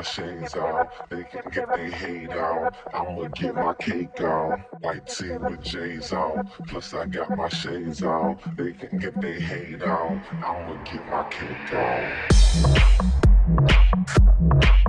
my shades out. They can get their hate out. I'ma get my cake out. White tee with J's out. Plus I got my shades out. They can get their hate out. I'ma get my cake out.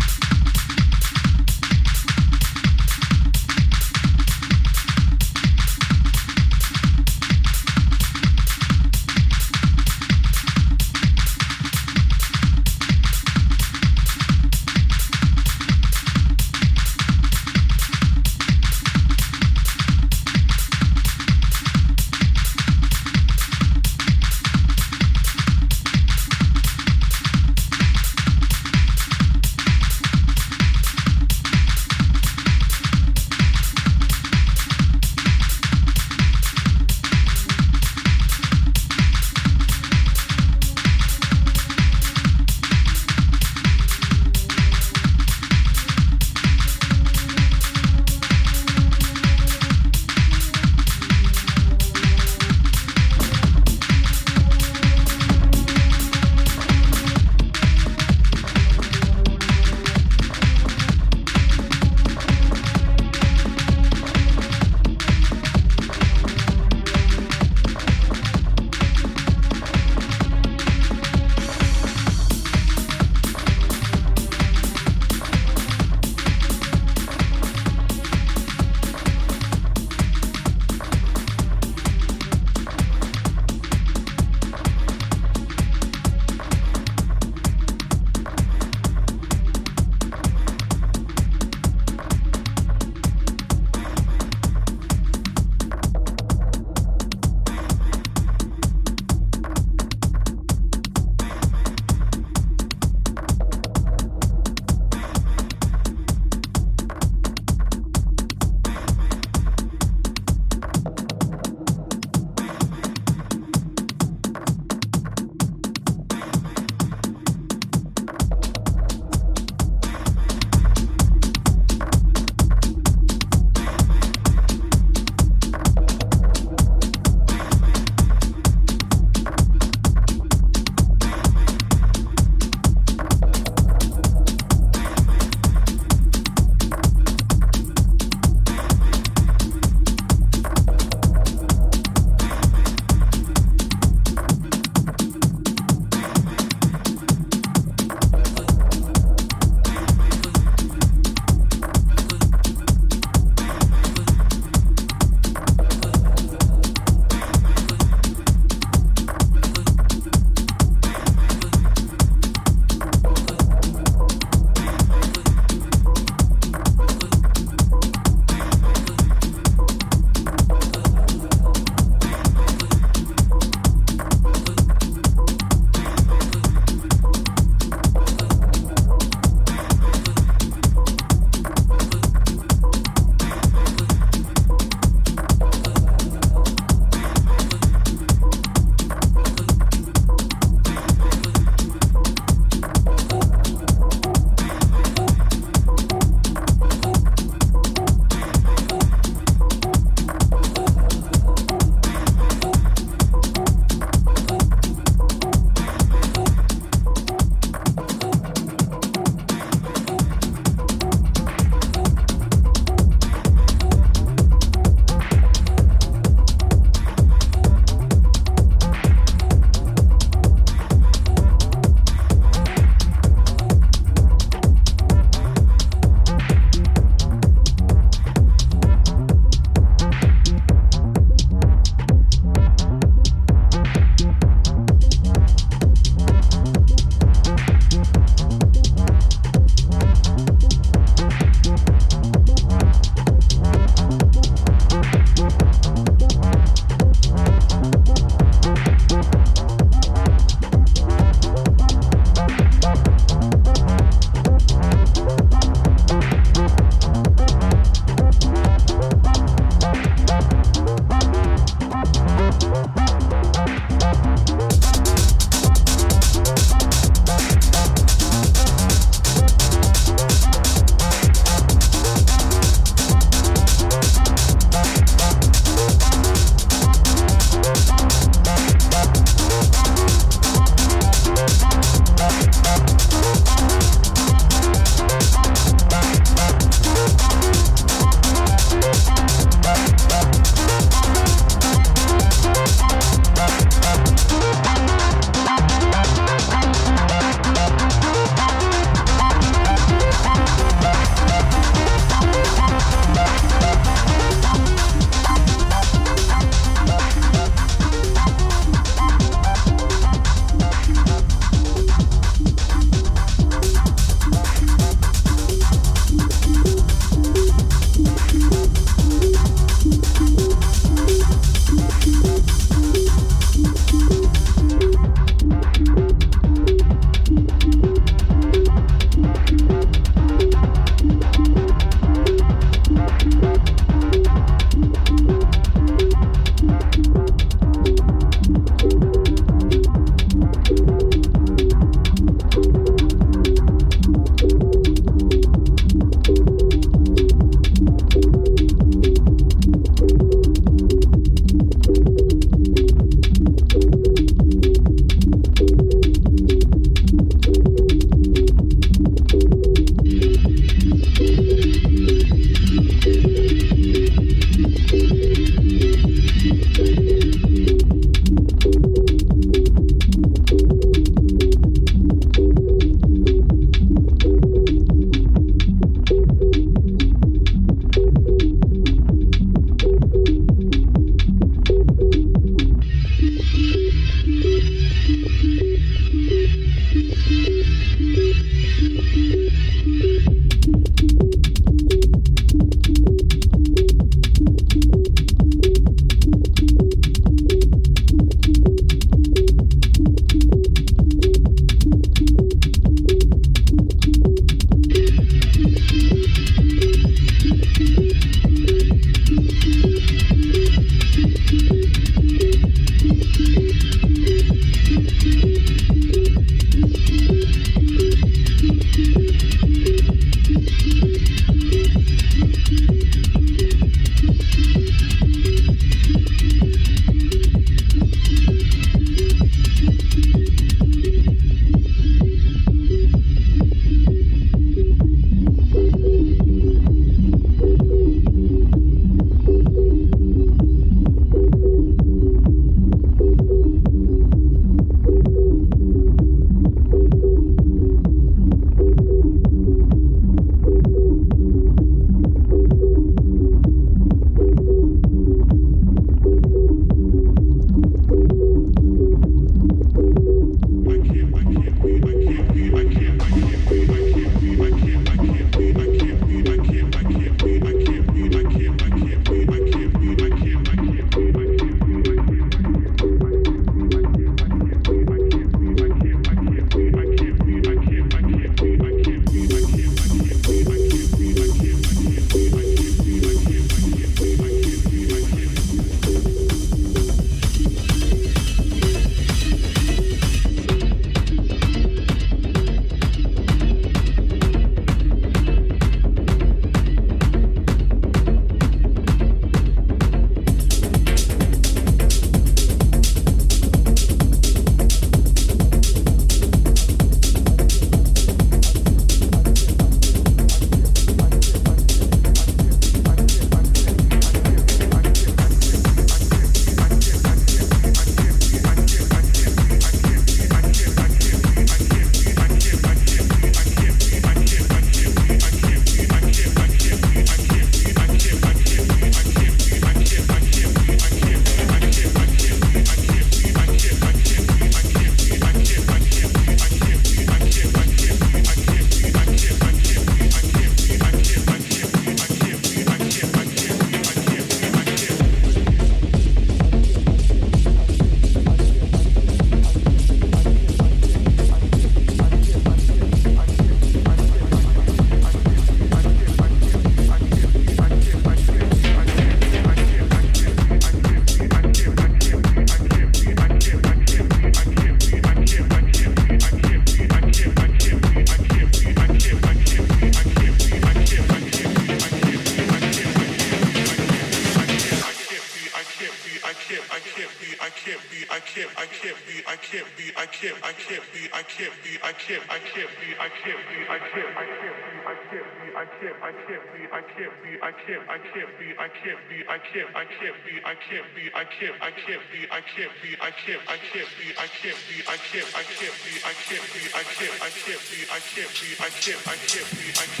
can't be I can't I can't be I can't be I can't I can't be I can't be I can't I can't be I can't be I can't I can't be I can't